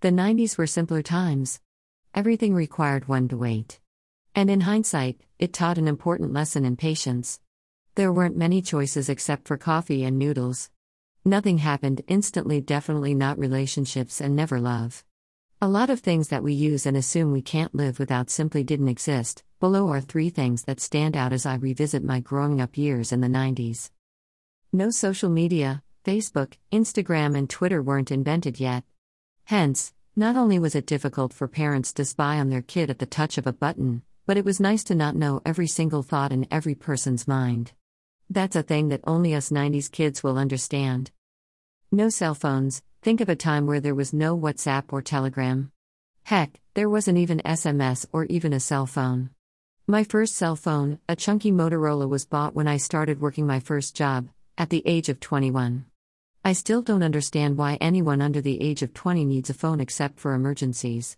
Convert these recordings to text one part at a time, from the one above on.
The 90s were simpler times. Everything required one to wait. And in hindsight, it taught an important lesson in patience. There weren't many choices except for coffee and noodles. Nothing happened instantly, definitely not relationships and never love. A lot of things that we use and assume we can't live without simply didn't exist. Below are three things that stand out as I revisit my growing up years in the 90s. No social media, Facebook, Instagram, and Twitter weren't invented yet. Hence, not only was it difficult for parents to spy on their kid at the touch of a button, but it was nice to not know every single thought in every person's mind. That's a thing that only us 90s kids will understand. No cell phones, think of a time where there was no WhatsApp or Telegram. Heck, there wasn't even SMS or even a cell phone. My first cell phone, a chunky Motorola, was bought when I started working my first job, at the age of 21. I still don't understand why anyone under the age of 20 needs a phone except for emergencies.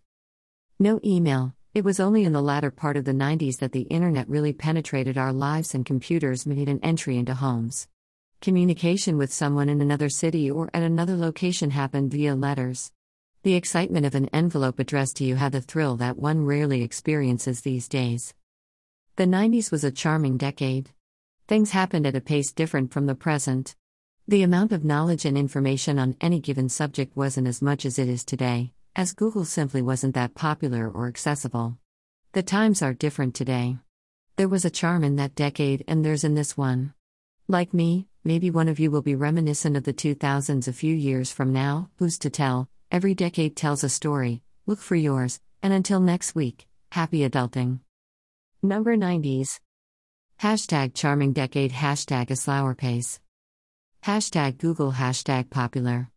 No email, it was only in the latter part of the 90s that the internet really penetrated our lives and computers made an entry into homes. Communication with someone in another city or at another location happened via letters. The excitement of an envelope addressed to you had the thrill that one rarely experiences these days. The 90s was a charming decade. Things happened at a pace different from the present. The amount of knowledge and information on any given subject wasn't as much as it is today as Google simply wasn't that popular or accessible. The times are different today. There was a charm in that decade, and there's in this one. Like me, maybe one of you will be reminiscent of the 2000s a few years from now, who's to tell? Every decade tells a story, look for yours, and until next week, happy adulting. Number 90s. Hashtag charming decade, hashtag a slower pace. Hashtag Google, hashtag popular.